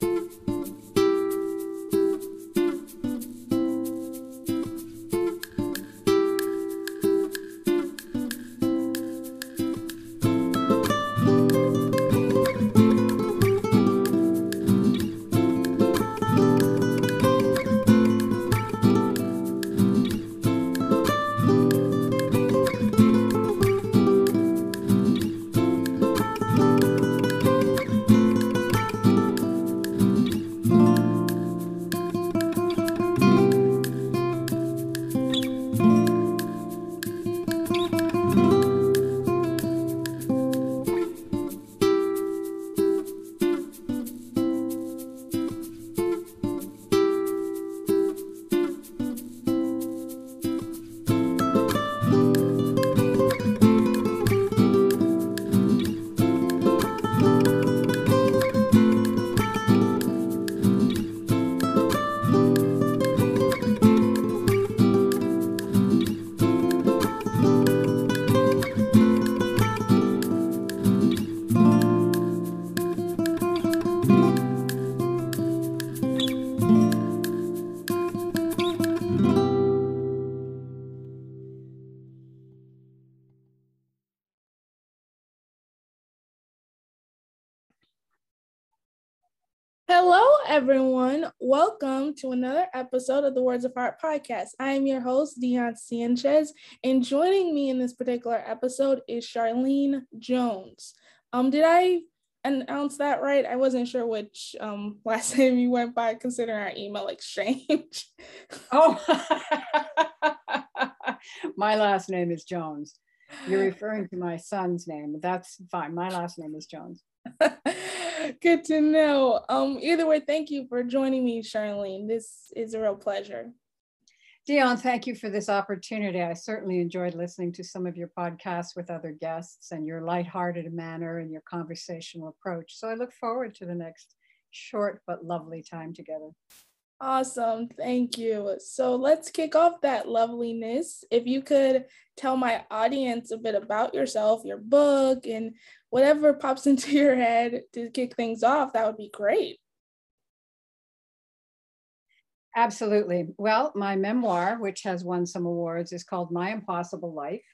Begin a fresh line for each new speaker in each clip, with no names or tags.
Hello, everyone. Welcome to another episode of the Words of Heart podcast. I am your host, Dion Sanchez, and joining me in this particular episode is Charlene Jones. Um, did I announce that right? I wasn't sure which um last name you went by, considering our email exchange.
oh, my last name is Jones. You're referring to my son's name. That's fine. My last name is Jones.
Good to know. Um, either way, thank you for joining me, Charlene. This is a real pleasure.
Dion, thank you for this opportunity. I certainly enjoyed listening to some of your podcasts with other guests and your lighthearted manner and your conversational approach. So I look forward to the next short but lovely time together.
Awesome. Thank you. So let's kick off that loveliness. If you could tell my audience a bit about yourself, your book, and whatever pops into your head to kick things off, that would be great.
Absolutely. Well, my memoir, which has won some awards, is called My Impossible Life,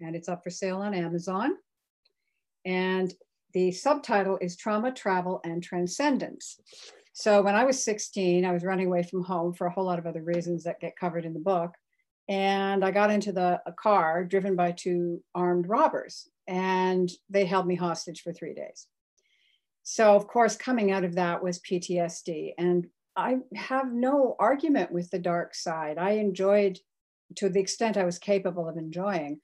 and it's up for sale on Amazon. And the subtitle is Trauma, Travel, and Transcendence. So when I was 16, I was running away from home for a whole lot of other reasons that get covered in the book. And I got into the a car driven by two armed robbers, and they held me hostage for three days. So, of course, coming out of that was PTSD. And I have no argument with the dark side. I enjoyed, to the extent I was capable of enjoying,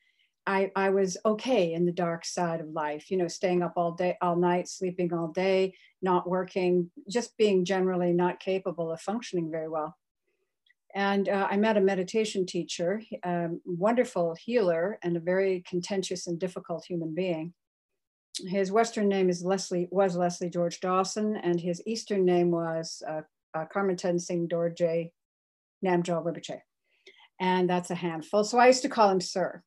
I, I was okay in the dark side of life, you know, staying up all day, all night, sleeping all day, not working, just being generally not capable of functioning very well. And uh, I met a meditation teacher, a um, wonderful healer, and a very contentious and difficult human being. His Western name is Leslie, was Leslie George Dawson, and his Eastern name was uh, uh, Karmaten Singh Dorje Namjal Rinpoche. And that's a handful. So I used to call him Sir.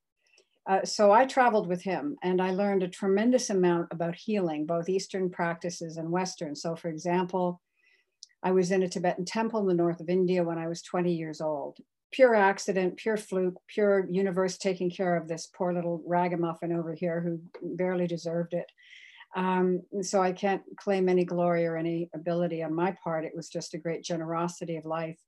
Uh, so I traveled with him and I learned a tremendous amount about healing, both Eastern practices and Western. So, for example, I was in a Tibetan temple in the north of India when I was 20 years old. Pure accident, pure fluke, pure universe taking care of this poor little ragamuffin over here who barely deserved it. Um, so I can't claim any glory or any ability on my part. It was just a great generosity of life.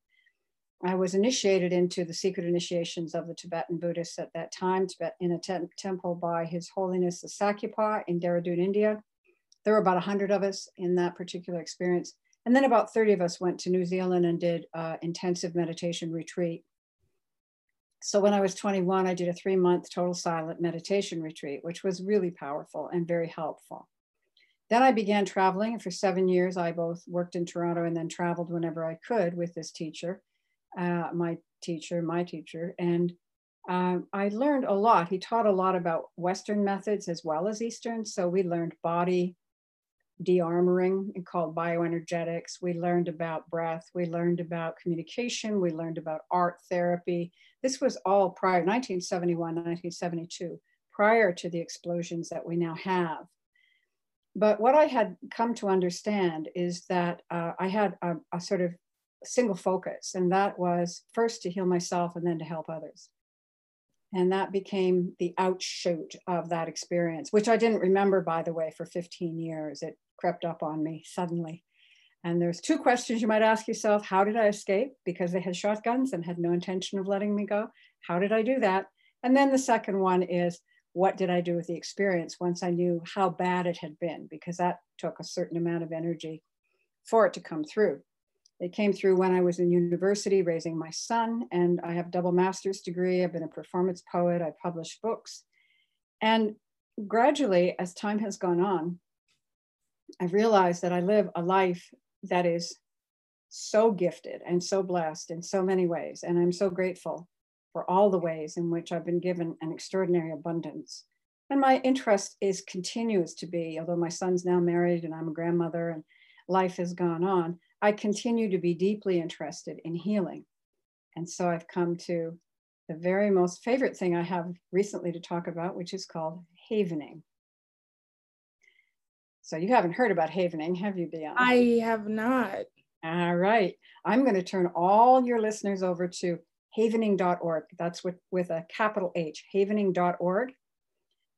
I was initiated into the secret initiations of the Tibetan Buddhists at that time, in a te- temple by His Holiness the Sakyapa in Dehradun, India. There were about 100 of us in that particular experience. And then about 30 of us went to New Zealand and did uh, intensive meditation retreat. So when I was 21, I did a three month total silent meditation retreat, which was really powerful and very helpful. Then I began traveling. And for seven years, I both worked in Toronto and then traveled whenever I could with this teacher, uh, my teacher, my teacher. And um, I learned a lot. He taught a lot about Western methods as well as Eastern. So we learned body de-armoring and called bioenergetics. We learned about breath. We learned about communication. We learned about art therapy. This was all prior, 1971, 1972, prior to the explosions that we now have. But what I had come to understand is that uh, I had a, a sort of single focus, and that was first to heal myself and then to help others. And that became the outshoot of that experience, which I didn't remember, by the way, for 15 years. It crept up on me suddenly. And there's two questions you might ask yourself How did I escape? Because they had shotguns and had no intention of letting me go. How did I do that? And then the second one is What did I do with the experience once I knew how bad it had been? Because that took a certain amount of energy for it to come through. It came through when I was in university raising my son, and I have double master's degree. I've been a performance poet. I publish books. And gradually, as time has gone on, I've realized that I live a life that is so gifted and so blessed in so many ways. And I'm so grateful for all the ways in which I've been given an extraordinary abundance. And my interest is continues to be, although my son's now married and I'm a grandmother and life has gone on, I continue to be deeply interested in healing. And so I've come to the very most favorite thing I have recently to talk about, which is called havening. So you haven't heard about havening, have you, Bianca?
I have not.
All right. I'm going to turn all your listeners over to havening.org. That's with, with a capital H, havening.org.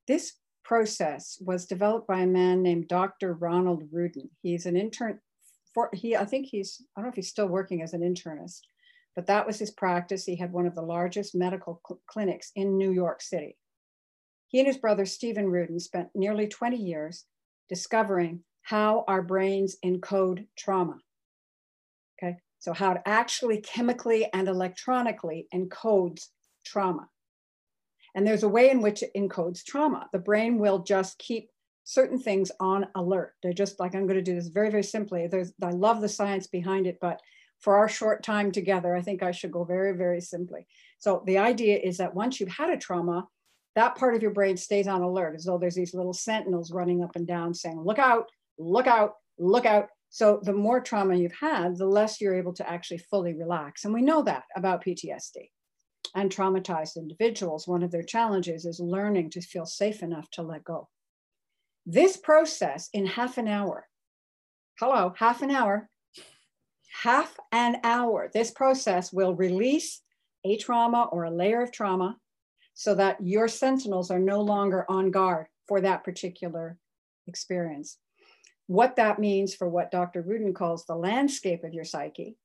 This process was developed by a man named Dr. Ronald Ruden. He's an intern for he, I think he's, I don't know if he's still working as an internist, but that was his practice. He had one of the largest medical cl- clinics in New York City. He and his brother Steven Ruden spent nearly 20 years discovering how our brains encode trauma. Okay, so how it actually chemically and electronically encodes trauma. And there's a way in which it encodes trauma. The brain will just keep certain things on alert. They're just like, I'm going to do this very, very simply. There's, I love the science behind it, but for our short time together, I think I should go very, very simply. So the idea is that once you've had a trauma, that part of your brain stays on alert as though there's these little sentinels running up and down saying, look out, look out, look out. So the more trauma you've had, the less you're able to actually fully relax. And we know that about PTSD. And traumatized individuals, one of their challenges is learning to feel safe enough to let go. This process in half an hour, hello, half an hour, half an hour, this process will release a trauma or a layer of trauma so that your sentinels are no longer on guard for that particular experience. What that means for what Dr. Ruden calls the landscape of your psyche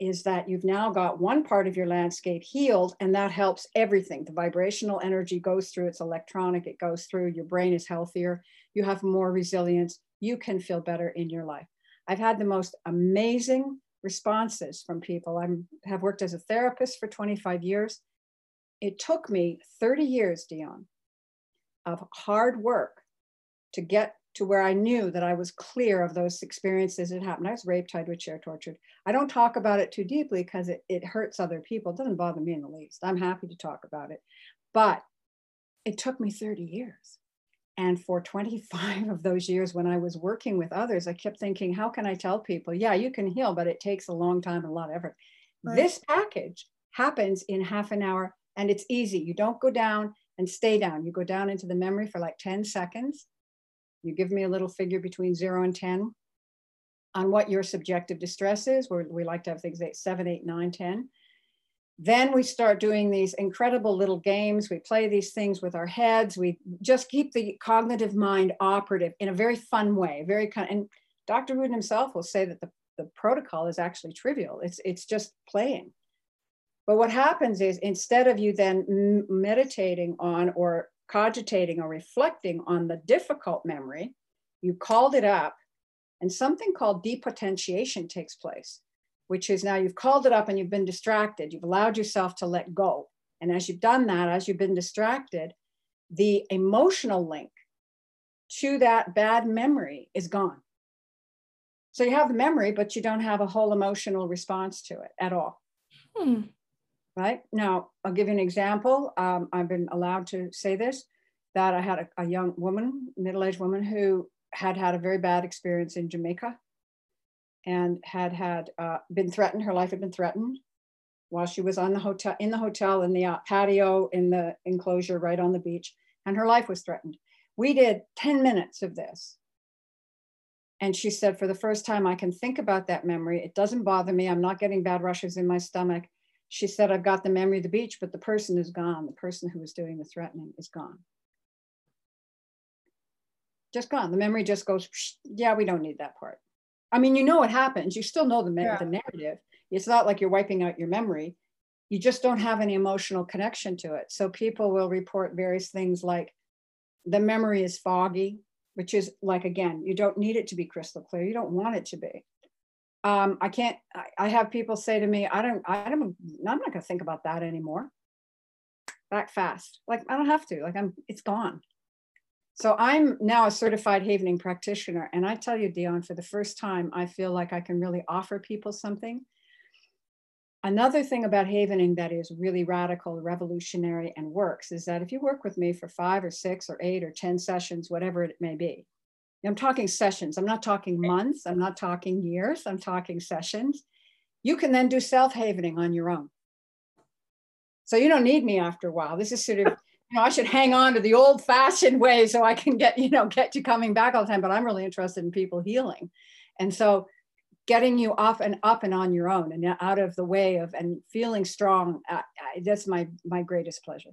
is that you've now got one part of your landscape healed, and that helps everything. The vibrational energy goes through, it's electronic, it goes through, your brain is healthier, you have more resilience, you can feel better in your life. I've had the most amazing responses from people. I have worked as a therapist for 25 years, it took me 30 years, Dion, of hard work to get to where I knew that I was clear of those experiences that happened. I was raped, tied with chair, tortured. I don't talk about it too deeply because it, it hurts other people. It doesn't bother me in the least. I'm happy to talk about it. But it took me 30 years. And for 25 of those years, when I was working with others, I kept thinking, how can I tell people, yeah, you can heal, but it takes a long time and a lot of effort. Right. This package happens in half an hour and it's easy. You don't go down and stay down. You go down into the memory for like 10 seconds. You give me a little figure between zero and 10 on what your subjective distress is, where we like to have things like seven, eight, nine, 10. Then we start doing these incredible little games. We play these things with our heads. We just keep the cognitive mind operative in a very fun way, very kind. And Dr. Ruden himself will say that the, the protocol is actually trivial. It's, it's just playing. But what happens is instead of you then meditating on or cogitating or reflecting on the difficult memory, you called it up and something called depotentiation takes place, which is now you've called it up and you've been distracted. You've allowed yourself to let go. And as you've done that, as you've been distracted, the emotional link to that bad memory is gone. So you have the memory, but you don't have a whole emotional response to it at all. Hmm. Right now, I'll give you an example. Um, I've been allowed to say this that I had a, a young woman, middle aged woman, who had had a very bad experience in Jamaica and had had uh, been threatened. Her life had been threatened while she was on the hotel in the hotel in the uh, patio in the enclosure right on the beach, and her life was threatened. We did 10 minutes of this. And she said, for the first time, I can think about that memory. It doesn't bother me. I'm not getting bad rushes in my stomach. She said, I've got the memory of the beach, but the person is gone. The person who was doing the threatening is gone. Just gone. The memory just goes, yeah, we don't need that part. I mean, you know what happens. You still know the, yeah. the narrative. It's not like you're wiping out your memory. You just don't have any emotional connection to it. So people will report various things like the memory is foggy, which is like, again, you don't need it to be crystal clear. You don't want it to be. Um, I can't, I, I have people say to me, I don't, I don't, I'm not going to think about that anymore. Back fast. Like, I don't have to, like, I'm, it's gone. So I'm now a certified havening practitioner. And I tell you, Dion, for the first time, I feel like I can really offer people something. Another thing about havening that is really radical, revolutionary, and works is that if you work with me for five or six or eight or 10 sessions, whatever it may be, I'm talking sessions, I'm not talking months, I'm not talking years, I'm talking sessions. You can then do self havening on your own. So you don't need me after a while. This is sort of you know, I should hang on to the old fashioned way so I can get, you know, get you coming back all the time. But I'm really interested in people healing. And so getting you off and up and on your own and out of the way of and feeling strong, uh, that's my, my greatest pleasure.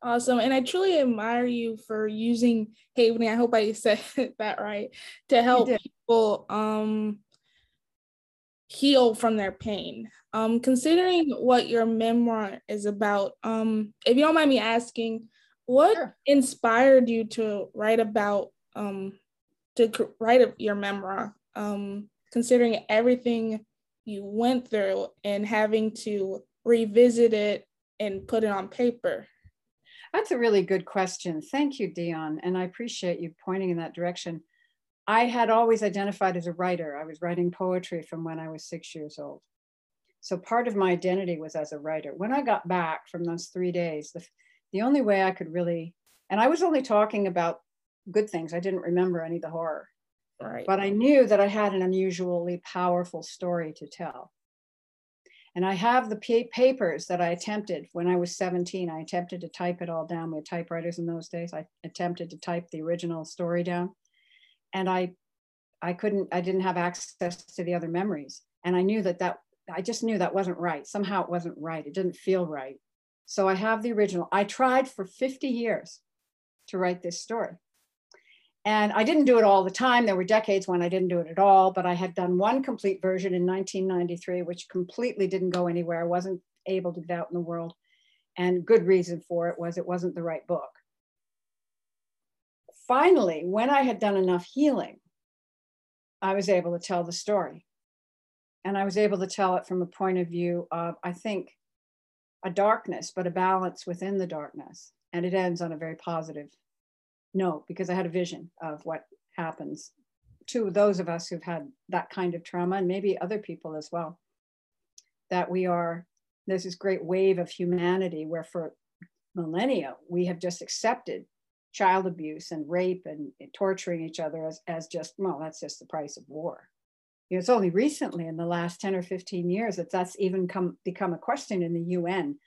Awesome. And I truly admire you for using Havening. I hope I said that right to help people um, heal from their pain. Um, considering what your memoir is about, um, if you don't mind me asking, what sure. inspired you to write about um, to write your memoir? Um, considering everything you went through and having to revisit it and put it on paper.
That's a really good question. Thank you, Dion, and I appreciate you pointing in that direction. I had always identified as a writer. I was writing poetry from when I was six years old. So part of my identity was as a writer. When I got back from those three days, the, the only way I could really, and I was only talking about good things, I didn't remember any of the horror. Right. But I knew that I had an unusually powerful story to tell. And I have the pa- papers that I attempted when I was 17. I attempted to type it all down. We had typewriters in those days. I attempted to type the original story down and I, I couldn't, I didn't have access to the other memories. And I knew that that, I just knew that wasn't right. Somehow it wasn't right. It didn't feel right. So I have the original. I tried for 50 years to write this story. And I didn't do it all the time. There were decades when I didn't do it at all, but I had done one complete version in 1993, which completely didn't go anywhere. I wasn't able to get out in the world. And good reason for it was it wasn't the right book finally, when I had done enough healing, I was able to tell the story. And I was able to tell it from a point of view of, I think, a darkness, but a balance within the darkness. And it ends on a very positive note because I had a vision of what happens to those of us who've had that kind of trauma and maybe other people as well. That we are, there's this great wave of humanity where for millennia we have just accepted child abuse and rape and torturing each other as, as just, well, that's just the price of war. You know, it's only recently in the last 10 or 15 years that that's even come become a question in the UN.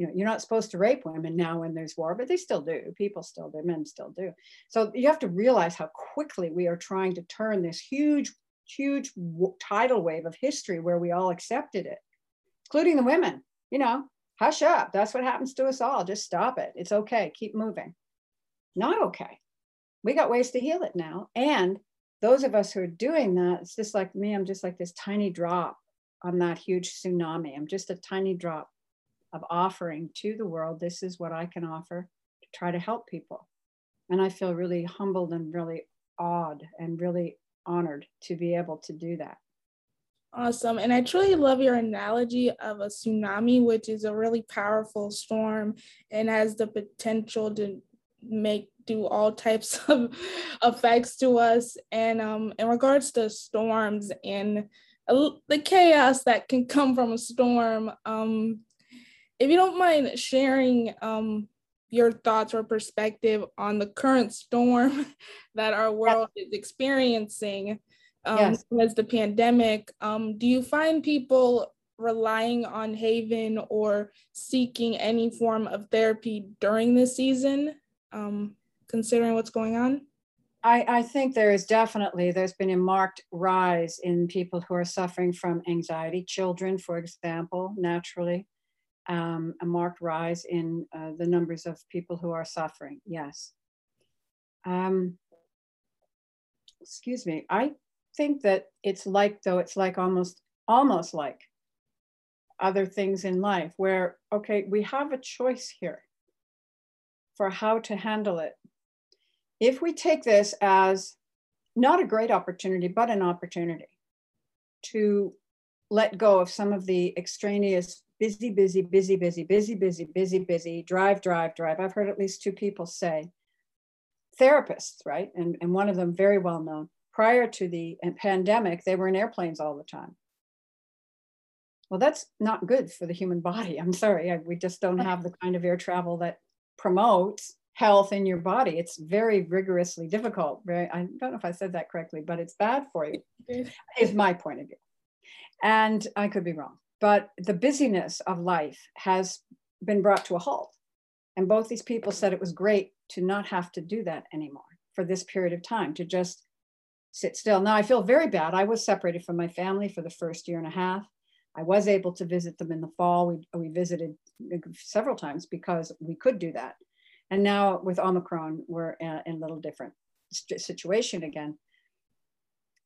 You know, you're not supposed to rape women now when there's war, but they still do. People still do, men still do. So you have to realize how quickly we are trying to turn this huge, huge tidal wave of history where we all accepted it, including the women. You know, hush up. That's what happens to us all. Just stop it. It's okay. Keep moving not okay. We got ways to heal it now. And those of us who are doing that, it's just like me, I'm just like this tiny drop on that huge tsunami. I'm just a tiny drop of offering to the world. This is what I can offer to try to help people. And I feel really humbled and really awed and really honored to be able to do that.
Awesome. And I truly love your analogy of a tsunami, which is a really powerful storm and has the potential to make do all types of effects to us. And um, in regards to storms and the chaos that can come from a storm, um, if you don't mind sharing um, your thoughts or perspective on the current storm that our world yes. is experiencing um, yes. as the pandemic, um, do you find people relying on Haven or seeking any form of therapy during this season, um, considering what's going on?
I, I think there is definitely, there's been a marked rise in people who are suffering from anxiety, children, for example, naturally, um, a marked rise in uh, the numbers of people who are suffering, yes. Um, excuse me, I think that it's like, though, it's like almost, almost like other things in life where, okay, we have a choice here for how to handle it. If we take this as not a great opportunity, but an opportunity to let go of some of the extraneous busy, busy, busy, busy, busy, busy, busy, busy, drive, drive, drive. I've heard at least two people say, therapists, right? And, and one of them very well known. Prior to the pandemic, they were in airplanes all the time. Well, that's not good for the human body. I'm sorry, I, we just don't have the kind of air travel that promotes health in your body. It's very rigorously difficult. Very, I don't know if I said that correctly, but it's bad for you, is my point of view. And I could be wrong, but the busyness of life has been brought to a halt. And both these people said it was great to not have to do that anymore for this period of time, to just sit still. Now I feel very bad. I was separated from my family for the first year and a half. I was able to visit them in the fall. We, we visited several times because we could do that. And now with Omicron, we're in a little different situation again.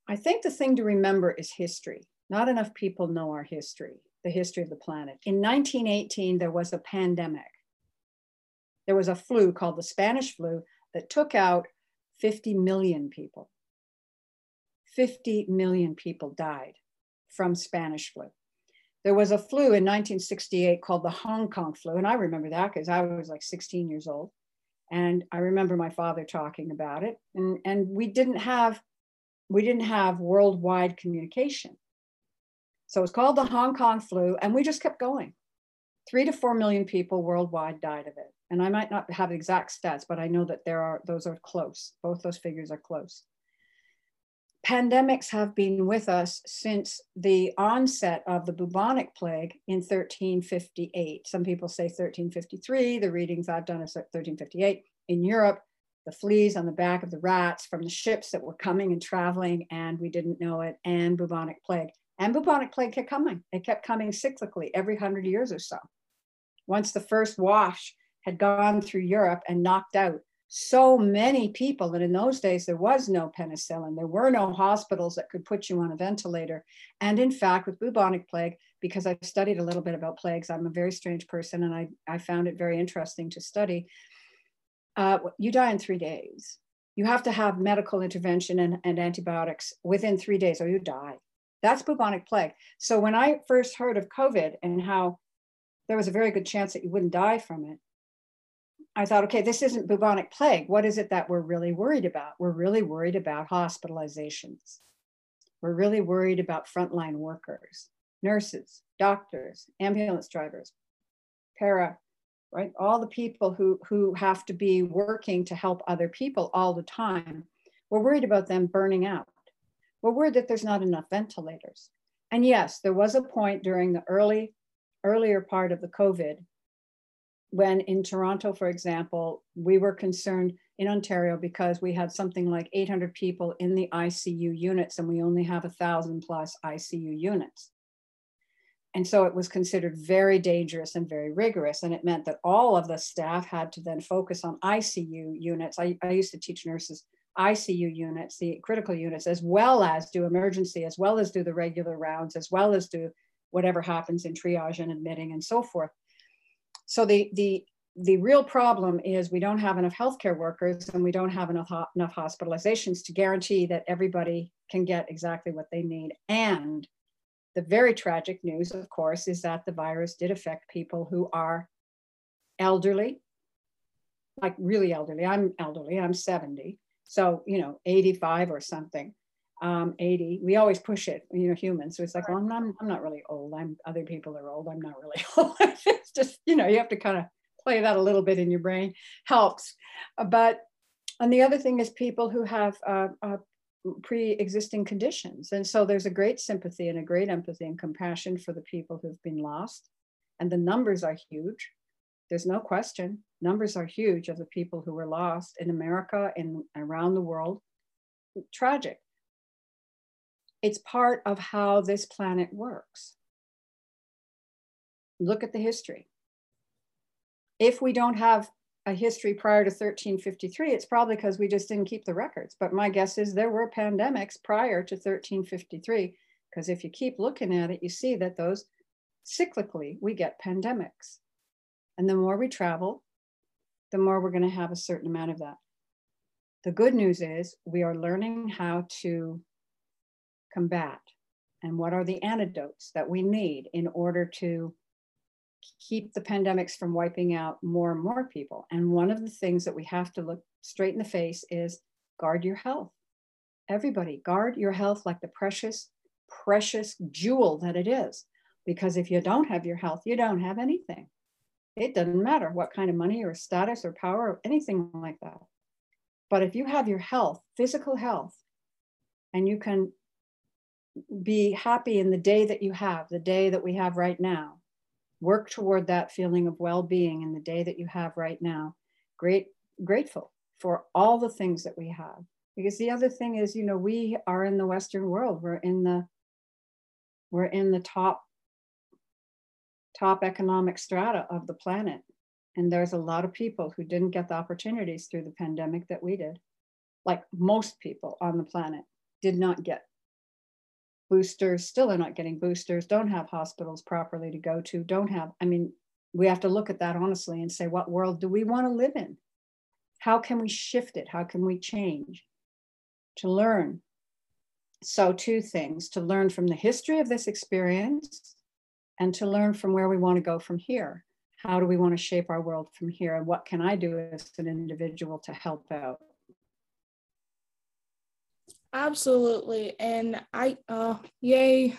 I think the thing to remember is history. Not enough people know our history, the history of the planet. In 1918, there was a pandemic. There was a flu called the Spanish flu that took out 50 million people. 50 million people died from Spanish flu there was a flu in 1968 called the Hong Kong flu. And I remember that because I was like 16 years old. And I remember my father talking about it. And, and we didn't have we didn't have worldwide communication. So it's called the Hong Kong flu, and we just kept going. Three to four million people worldwide died of it. And I might not have exact stats, but I know that there are those are close. Both those figures are close pandemics have been with us since the onset of the bubonic plague in 1358. Some people say 1353. The readings I've done is 1358. In Europe, the fleas on the back of the rats from the ships that were coming and traveling, and we didn't know it, and bubonic plague. And bubonic plague kept coming. It kept coming cyclically every hundred years or so. Once the first wash had gone through Europe and knocked out so many people that in those days there was no penicillin, there were no hospitals that could put you on a ventilator. And in fact, with bubonic plague, because I've studied a little bit about plagues, I'm a very strange person and I, I found it very interesting to study. Uh, you die in three days. You have to have medical intervention and, and antibiotics within three days or you die. That's bubonic plague. So when I first heard of COVID and how there was a very good chance that you wouldn't die from it, I thought, okay, this isn't bubonic plague. What is it that we're really worried about? We're really worried about hospitalizations. We're really worried about frontline workers, nurses, doctors, ambulance drivers, para, right? All the people who, who have to be working to help other people all the time. We're worried about them burning out. We're worried that there's not enough ventilators. And yes, there was a point during the early, earlier part of the COVID when in Toronto, for example, we were concerned in Ontario because we had something like 800 people in the ICU units and we only have a thousand plus ICU units. And so it was considered very dangerous and very rigorous. And it meant that all of the staff had to then focus on ICU units. I, I used to teach nurses ICU units, the critical units, as well as do emergency, as well as do the regular rounds, as well as do whatever happens in triage and admitting and so forth. So the, the, the real problem is we don't have enough healthcare workers and we don't have enough, enough hospitalizations to guarantee that everybody can get exactly what they need. And the very tragic news, of course, is that the virus did affect people who are elderly, like really elderly. I'm elderly, I'm 70. So, you know, 85 or something, um, 80. We always push it, you know, humans. So it's like, well, I'm not, I'm not really old. I'm other people are old. I'm not really old. it's just, you know, you have to kind of play that a little bit in your brain. Helps. But and the other thing is people who have uh, uh, pre-existing conditions and so there's a great sympathy and a great empathy and compassion for the people who've been lost and the numbers are huge there's no question. Numbers are huge of the people who were lost in america and around the world. Tragic. It's part of how this planet works. Look at the history. If we don't have a history prior to 1353, it's probably because we just didn't keep the records. But my guess is there were pandemics prior to 1353, because if you keep looking at it, you see that those cyclically we get pandemics. And the more we travel, the more we're going to have a certain amount of that. The good news is we are learning how to combat and what are the antidotes that we need in order to keep the pandemics from wiping out more and more people. And one of the things that we have to look straight in the face is guard your health. Everybody, guard your health like the precious, precious jewel that it is. Because if you don't have your health, you don't have anything. It doesn't matter what kind of money or status or power or anything like that. But if you have your health, physical health, and you can be happy in the day that you have, the day that we have right now, work toward that feeling of well-being in the day that you have right now great grateful for all the things that we have because the other thing is you know we are in the western world we're in the we're in the top top economic strata of the planet. And there's a lot of people who didn't get the opportunities through the pandemic that we did. Like most people on the planet did not get boosters still are not getting boosters don't have hospitals properly to go to don't have i mean we have to look at that honestly and say what world do we want to live in? How can we shift it? How can we change? To learn. So two things to learn from the history of this experience and to learn from where we want to go from here how do we want to shape our world from here and what can i do as an individual to help out
Absolutely. And I uh yay,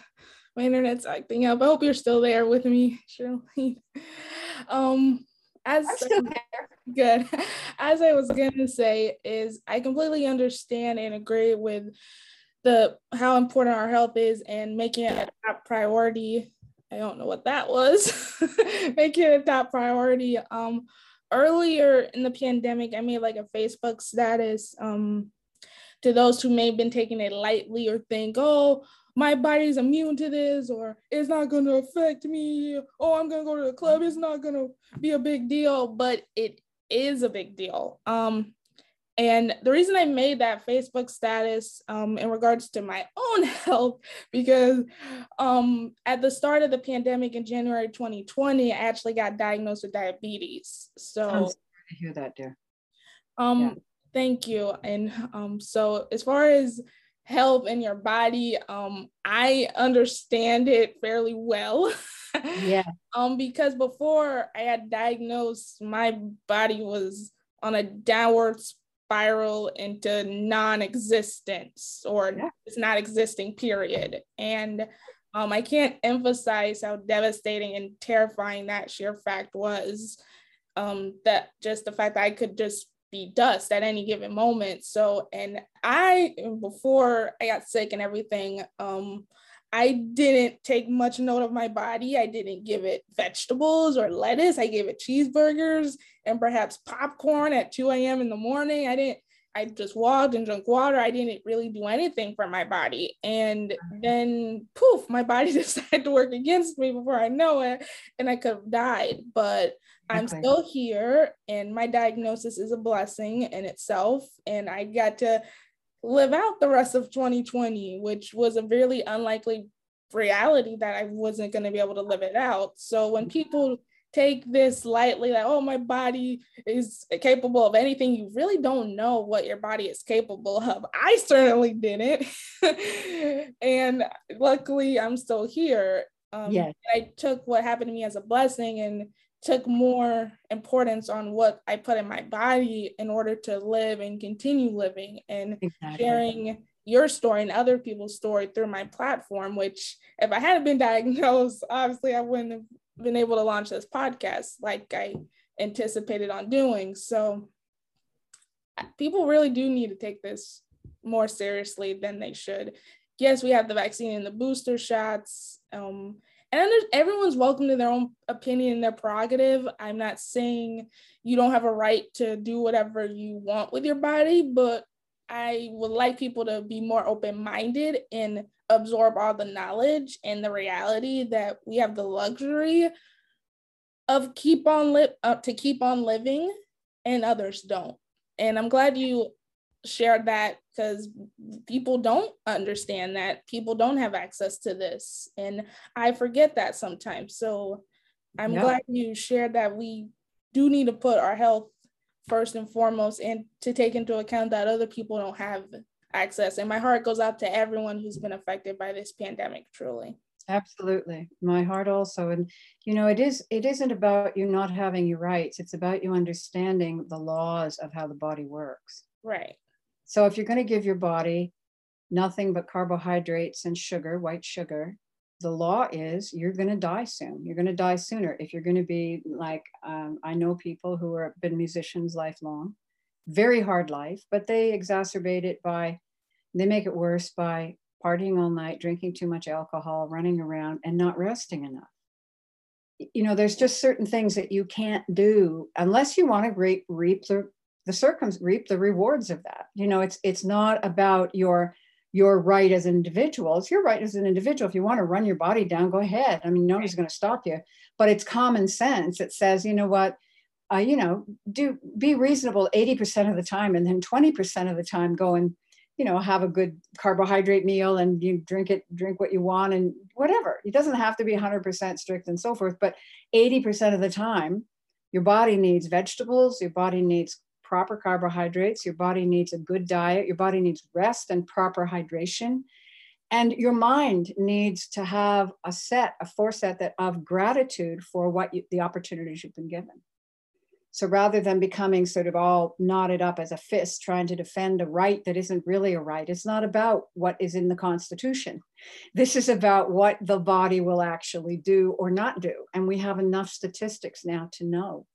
my internet's acting up. I hope you're still there with me, Shirley. Um as
I'm still there.
good. As I was gonna say, is I completely understand and agree with the how important our health is and making it a top priority. I don't know what that was. making it a top priority. Um earlier in the pandemic, I made like a Facebook status um to those who may have been taking it lightly or think, oh, my body's immune to this, or it's not going to affect me. Oh, I'm going to go to the club. It's not going to be a big deal, but it is a big deal. Um, and the reason I made that Facebook status um, in regards to my own health, because um, at the start of the pandemic in January 2020, I actually got diagnosed with diabetes. So,
I'm sorry to hear that, dear.
Um, yeah. Thank you. And um, so, as far as health in your body, um, I understand it fairly well.
yeah.
um, because before I had diagnosed, my body was on a downward spiral into non-existence or yeah. it's not existing. Period. And um, I can't emphasize how devastating and terrifying that sheer fact was. Um, that just the fact that I could just be dust at any given moment. So, and I, before I got sick and everything, um, I didn't take much note of my body. I didn't give it vegetables or lettuce. I gave it cheeseburgers and perhaps popcorn at 2 a.m. in the morning. I didn't, I just walked and drank water. I didn't really do anything for my body. And mm-hmm. then poof, my body decided to work against me before I know it. And I could have died. But I'm still here, and my diagnosis is a blessing in itself. And I got to live out the rest of 2020, which was a really unlikely reality that I wasn't going to be able to live it out. So when people take this lightly, like, oh, my body is capable of anything, you really don't know what your body is capable of. I certainly didn't. and luckily, I'm still here. Um,
yes.
I took what happened to me as a blessing and took more importance on what I put in my body in order to live and continue living and exactly. sharing your story and other people's story through my platform, which if I hadn't been diagnosed, obviously I wouldn't have been able to launch this podcast like I anticipated on doing. So people really do need to take this more seriously than they should. Yes, we have the vaccine and the booster shots. Um, and everyone's welcome to their own opinion and their prerogative. I'm not saying you don't have a right to do whatever you want with your body, but I would like people to be more open minded and absorb all the knowledge and the reality that we have the luxury of keep on up uh, to keep on living and others don't. And I'm glad you shared that because people don't understand that. People don't have access to this and i forget that sometimes. So i'm yeah. glad you shared that. We do need to put our health first and foremost and to take into account that other people don't have access. And my heart goes out to everyone who's been affected by this pandemic truly.
Absolutely. My heart also. And you know it is it isn't about you not having your rights. It's about you understanding the laws of how the body works.
Right
so if you're going to give your body nothing but carbohydrates and sugar white sugar the law is you're going to die soon. You're going to die sooner if you're going to be like um, I know people who have been musicians lifelong, very hard life, but they exacerbate it by they make it worse by partying all night, drinking too much alcohol, running around, and not resting enough. You know, there's just certain things that you can't do unless you want to reap, reap the the circum reap the rewards of that. You know, it's it's not about your your right as an individual. It's your right as an individual. If you want to run your body down, go ahead. I mean, nobody's going to stop you. But it's common sense. It says, you know what, uh, you know, do be reasonable 80% of the time, and then 20% of the time go and, you know, have a good carbohydrate meal and you drink it, drink what you want, and whatever. It doesn't have to be 100% strict and so forth. But 80% of the time, your body needs vegetables. Your body needs proper carbohydrates. Your body needs a good diet. Your body needs rest and proper hydration. And your mind needs to have a set, a foreset that of gratitude for what you, the opportunities you've been given. So rather than becoming sort of all knotted up as a fist trying to defend a right that isn't really a right, it's not about what is in the Constitution. This is about what the body will actually do or not do. And we have enough statistics now to know.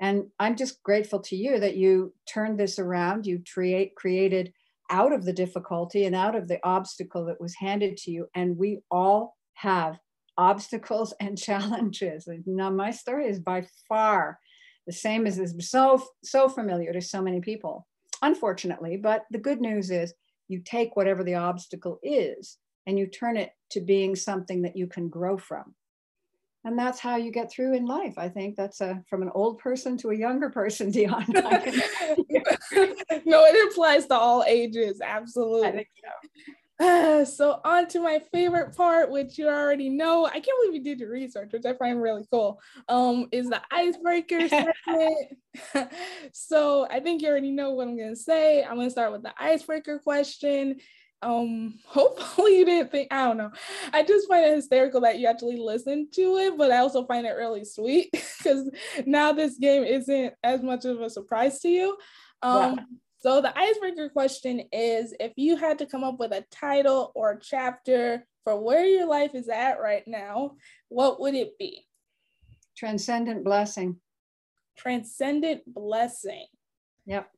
And I'm just grateful to you that you turned this around. You create, created out of the difficulty and out of the obstacle that was handed to you. And we all have obstacles and challenges. Now, my story is by far the same as is so, so familiar to so many people, unfortunately. But the good news is you take whatever the obstacle is and you turn it to being something that you can grow from and that's how you get through in life. I think that's a from an old person to a younger person, Dion. no,
it applies to all ages, absolutely. I think so. Uh, so on to my favorite part, which you already know. I can't believe you did your research, which I find really cool. Um, is the icebreaker segment. so I think you already know what I'm gonna say. I'm gonna start with the icebreaker question um hopefully you didn't think i don't know. I just find it hysterical that you actually listened to it but i also find it really sweet because now this game isn't as much of a surprise to you. Um yeah. so the icebreaker question is if you had to come up with a title or chapter for where your life is at right now what would it be?
Transcendent blessing.
Transcendent blessing.
Yep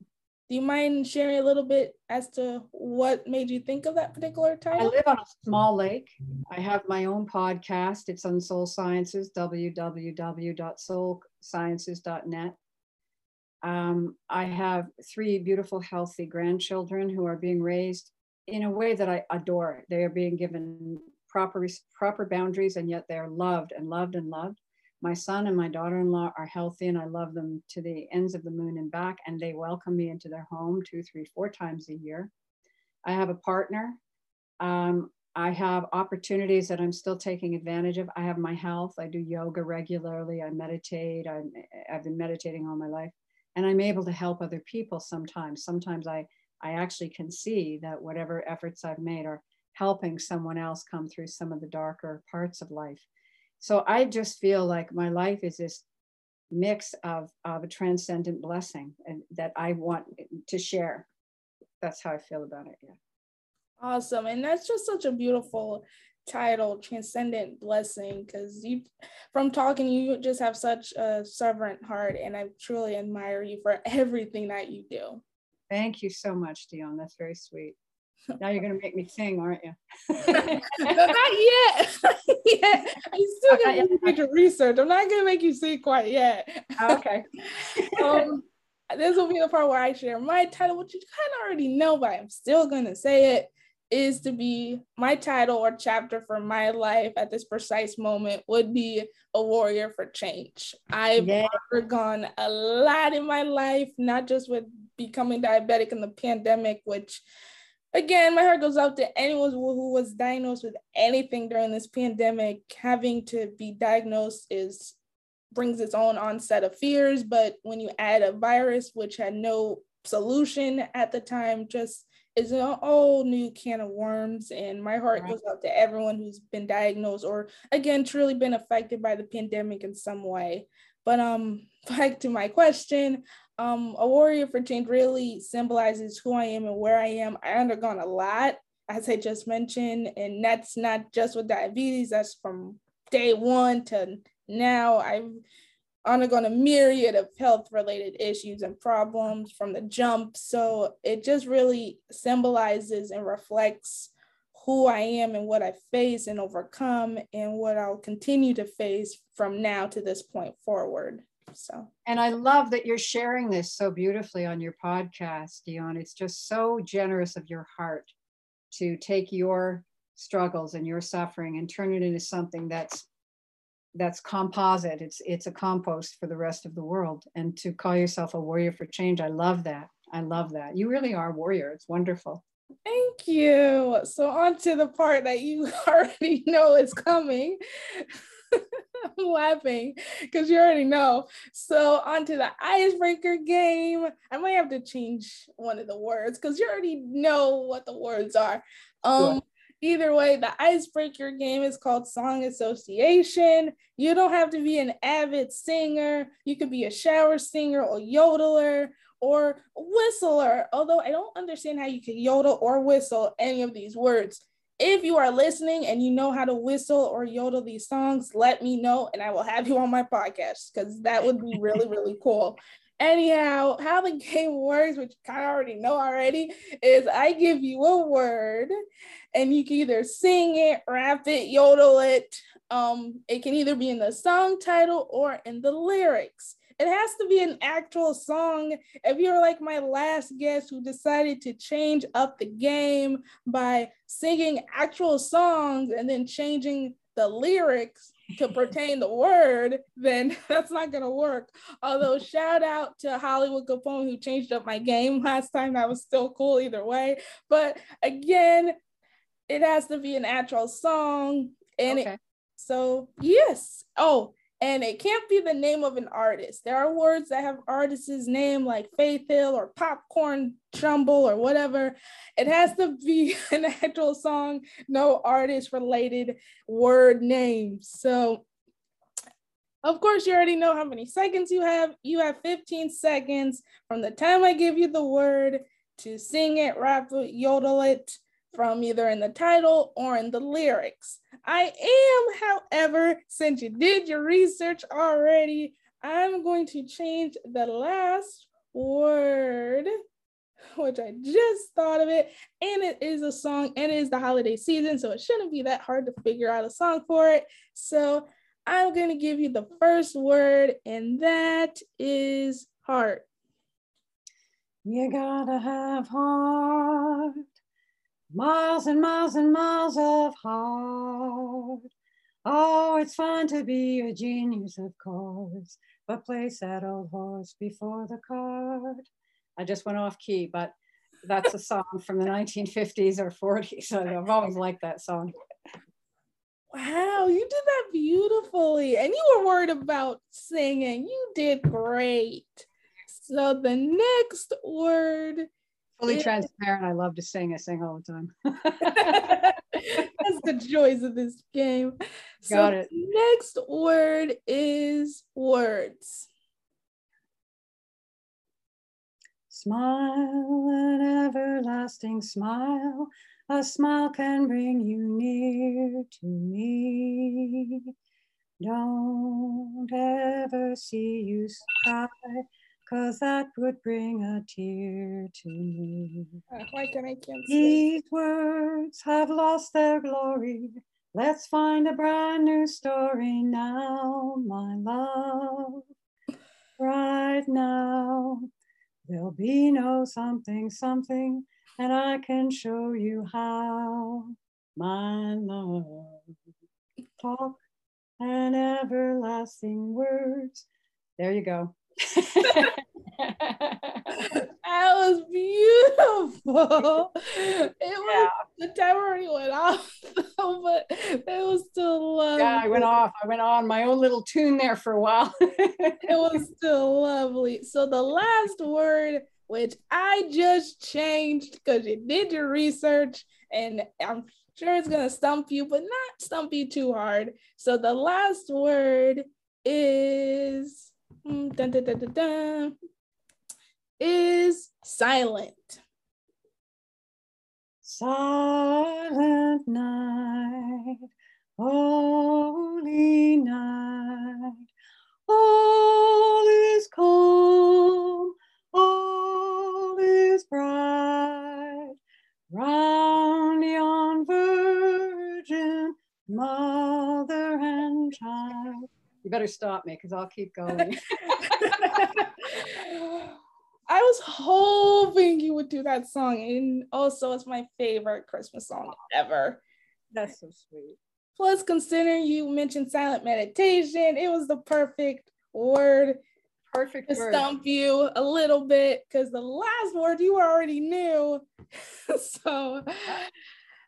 do you mind sharing a little bit as to what made you think of that particular title?
I live on a small lake. I have my own podcast. It's on Soul Sciences, www.soulsciences.net. Um, I have three beautiful, healthy grandchildren who are being raised in a way that I adore. They are being given proper proper boundaries, and yet they are loved and loved and loved my son and my daughter-in-law are healthy and i love them to the ends of the moon and back and they welcome me into their home two three four times a year. I have a partner. Um, i have opportunities that i'm still taking advantage of. I have my health. I do yoga regularly. I meditate. I i've been meditating all my life and i'm able to help other people sometimes. Sometimes i i actually can see that whatever efforts i've made are helping someone else come through some of the darker parts of life so I just feel like my life is this mix of, of a transcendent blessing and that I want to share. That's how I feel about it. Yeah.
Awesome. And that's just such a beautiful title, Transcendent Blessing, because you, from talking, you just have such a sovereign heart. And I truly admire you for everything that you do.
Thank you so much, Dion. That's very sweet. Now you're going to make me sing, aren't you?
not yet. yeah, I'm still going to your research. I'm not going to make you sing quite yet.
Oh, okay.
um, this will be the part where I share my title, which you kind of already know, but I'm still going to say it. Is to be my title or chapter for my life at this precise moment would be a warrior for change. I've yeah. undergone a lot in my life, not just with becoming diabetic in the pandemic, which again, my heart goes out to anyone who was diagnosed with anything during this pandemic. Having to be diagnosed is brings its own onset of fears, but when you add a virus which had no solution at the time, just is a whole new can of worms. And my heart right. goes out to everyone who's been diagnosed or again truly been affected by the pandemic in some way. But um, back to my question, um, a warrior for change really symbolizes who I am and where I am. I undergone a lot, as I just mentioned, and that's not just with diabetes. That's from day one to now. I've undergone a myriad of health-related issues and problems from the jump. So it just really symbolizes and reflects who I am and what I face and overcome, and what I'll continue to face from now to this point forward. So,
and I love that you're sharing this so beautifully on your podcast, Dion. It's just so generous of your heart to take your struggles and your suffering and turn it into something that's that's composite. It's it's a compost for the rest of the world. And to call yourself a warrior for change, I love that. I love that. You really are a warrior. It's wonderful.
Thank you. So on to the part that you already know is coming. I'm laughing because you already know. So on to the icebreaker game. I might have to change one of the words because you already know what the words are. Um either way, the icebreaker game is called song association. You don't have to be an avid singer. You could be a shower singer or yodeler or whistler. Although I don't understand how you can yodel or whistle any of these words. If you are listening and you know how to whistle or yodel these songs, let me know and I will have you on my podcast because that would be really, really cool. Anyhow, how the game works, which you kind of already know already, is I give you a word and you can either sing it, rap it, yodel it. Um, it can either be in the song title or in the lyrics. It has to be an actual song. If you're like my last guest who decided to change up the game by singing actual songs and then changing the lyrics to pertain the word, then that's not gonna work. Although shout out to Hollywood Capone who changed up my game last time. That was still cool either way. But again, it has to be an actual song. And okay. it, so yes. Oh, and it can't be the name of an artist. There are words that have artists' name like Faith Hill or Popcorn Jumble or whatever. It has to be an actual song, no artist related word name. So, of course, you already know how many seconds you have. You have 15 seconds from the time I give you the word to sing it, rap it, yodel it from either in the title or in the lyrics. I am, however, since you did your research already, I'm going to change the last word, which I just thought of it, and it is a song and it is the holiday season, so it shouldn't be that hard to figure out a song for it. So I'm going to give you the first word, and that is heart.
You gotta have heart. Miles and miles and miles of heart. Oh, it's fun to be a genius, of course, but place that old horse before the cart. I just went off key, but that's a song from the 1950s or 40s. I've always liked that song.
Wow, you did that beautifully. And you were worried about singing. You did great. So the next word
fully transparent. I love to sing. I sing all the time.
That's the joys of this game.
Got so it.
Next word is words.
Smile, an everlasting smile. A smile can bring you near to me. Don't ever see you sigh cause that would bring a tear to me.
Uh, why can I can't
These words have lost their glory. Let's find a brand new story now, my love. Right now, there'll be no something, something, and I can show you how, my love. Talk and everlasting words. There you go.
that was beautiful. It was yeah. the timer went off, but it was still lovely.
Yeah, I went off. I went on my own little tune there for a while.
it was still lovely. So the last word, which I just changed because you did your research, and I'm sure it's gonna stump you, but not stump you too hard. So the last word is Mm, dun, dun, dun, dun, is silent.
Silent night, holy night, all is calm, You better stop me because I'll keep going.
I was hoping you would do that song. And also, it's my favorite Christmas song ever.
That's so sweet.
Plus, considering you mentioned silent meditation, it was the perfect word.
Perfect
to word. stump you a little bit because the last word you already knew. so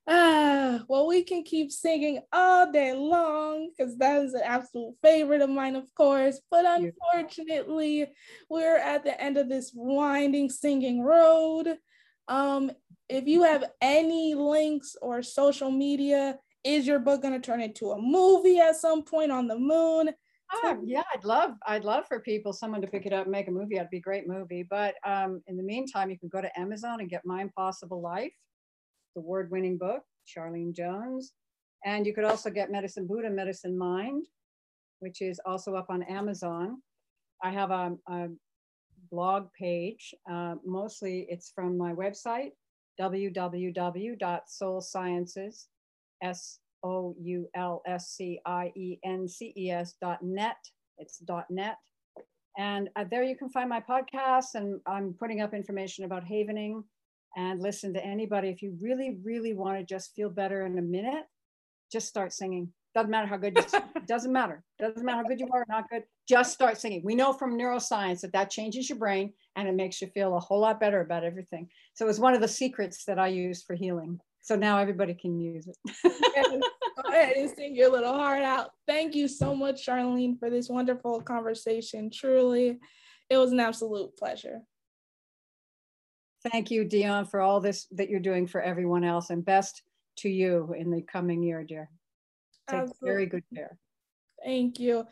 Ah, well, we can keep singing all day long because that is an absolute favorite of mine, of course. But unfortunately, we're at the end of this winding singing road. Um, if you have any links or social media, is your book going to turn into a movie at some point on the moon?
Oh, yeah, I'd love, I'd love for people, someone to pick it up and make a movie. It'd be a great movie. But um, in the meantime, you can go to Amazon and get My Impossible Life the award-winning book, Charlene Jones. And you could also get Medicine Buddha, Medicine Mind, which is also up on Amazon. I have a, a blog page. Uh, mostly it's from my website, www.soulsciences, S-O-U-L-S-C-I-E-N-C-E-S dot net. It's dot net. And uh, there you can find my podcasts and I'm putting up information about havening and listen to anybody. If you really, really want to just feel better in a minute, just start singing. Doesn't matter how good you doesn't matter. Doesn't matter how good you are or not good. Just start singing. We know from neuroscience that that changes your brain and it makes you feel a whole lot better about everything. So it's one of the secrets that I use for healing. So now everybody can use it.
Go ahead and sing your little heart out. Thank you so much, Charlene, for this wonderful conversation. Truly, it was an absolute pleasure.
Thank you, Dion, for all this that you're doing for everyone else and best to you in the coming year, dear. Take Absolutely. very good care.
Thank you.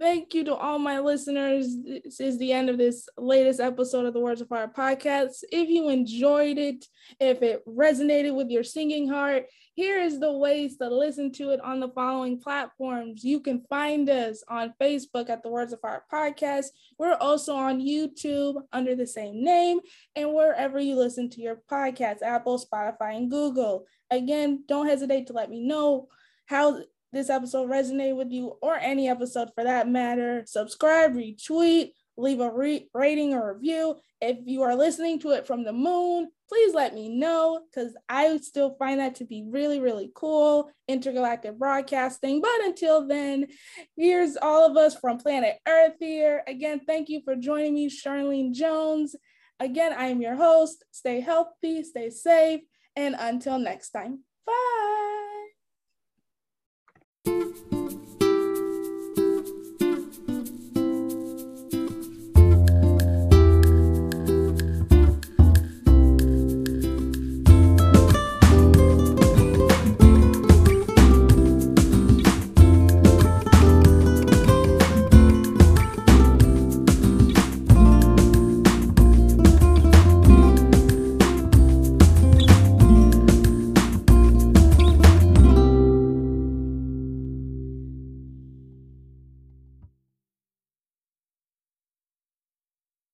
Thank you to all my listeners. This is the end of this latest episode of the Words of Fire podcast. If you enjoyed it, if it resonated with your singing heart, here is the ways to listen to it on the following platforms. You can find us on Facebook at the Words of Fire podcast. We're also on YouTube under the same name and wherever you listen to your podcasts, Apple, Spotify, and Google. Again, don't hesitate to let me know how this episode resonated with you or any episode for that matter, subscribe, retweet, leave a re- rating or review. If you are listening to it from the moon, please let me know because I would still find that to be really, really cool. Intergalactic broadcasting. But until then, here's all of us from planet Earth here. Again, thank you for joining me, Charlene Jones. Again, I am your host. Stay healthy, stay safe, and until next time, bye.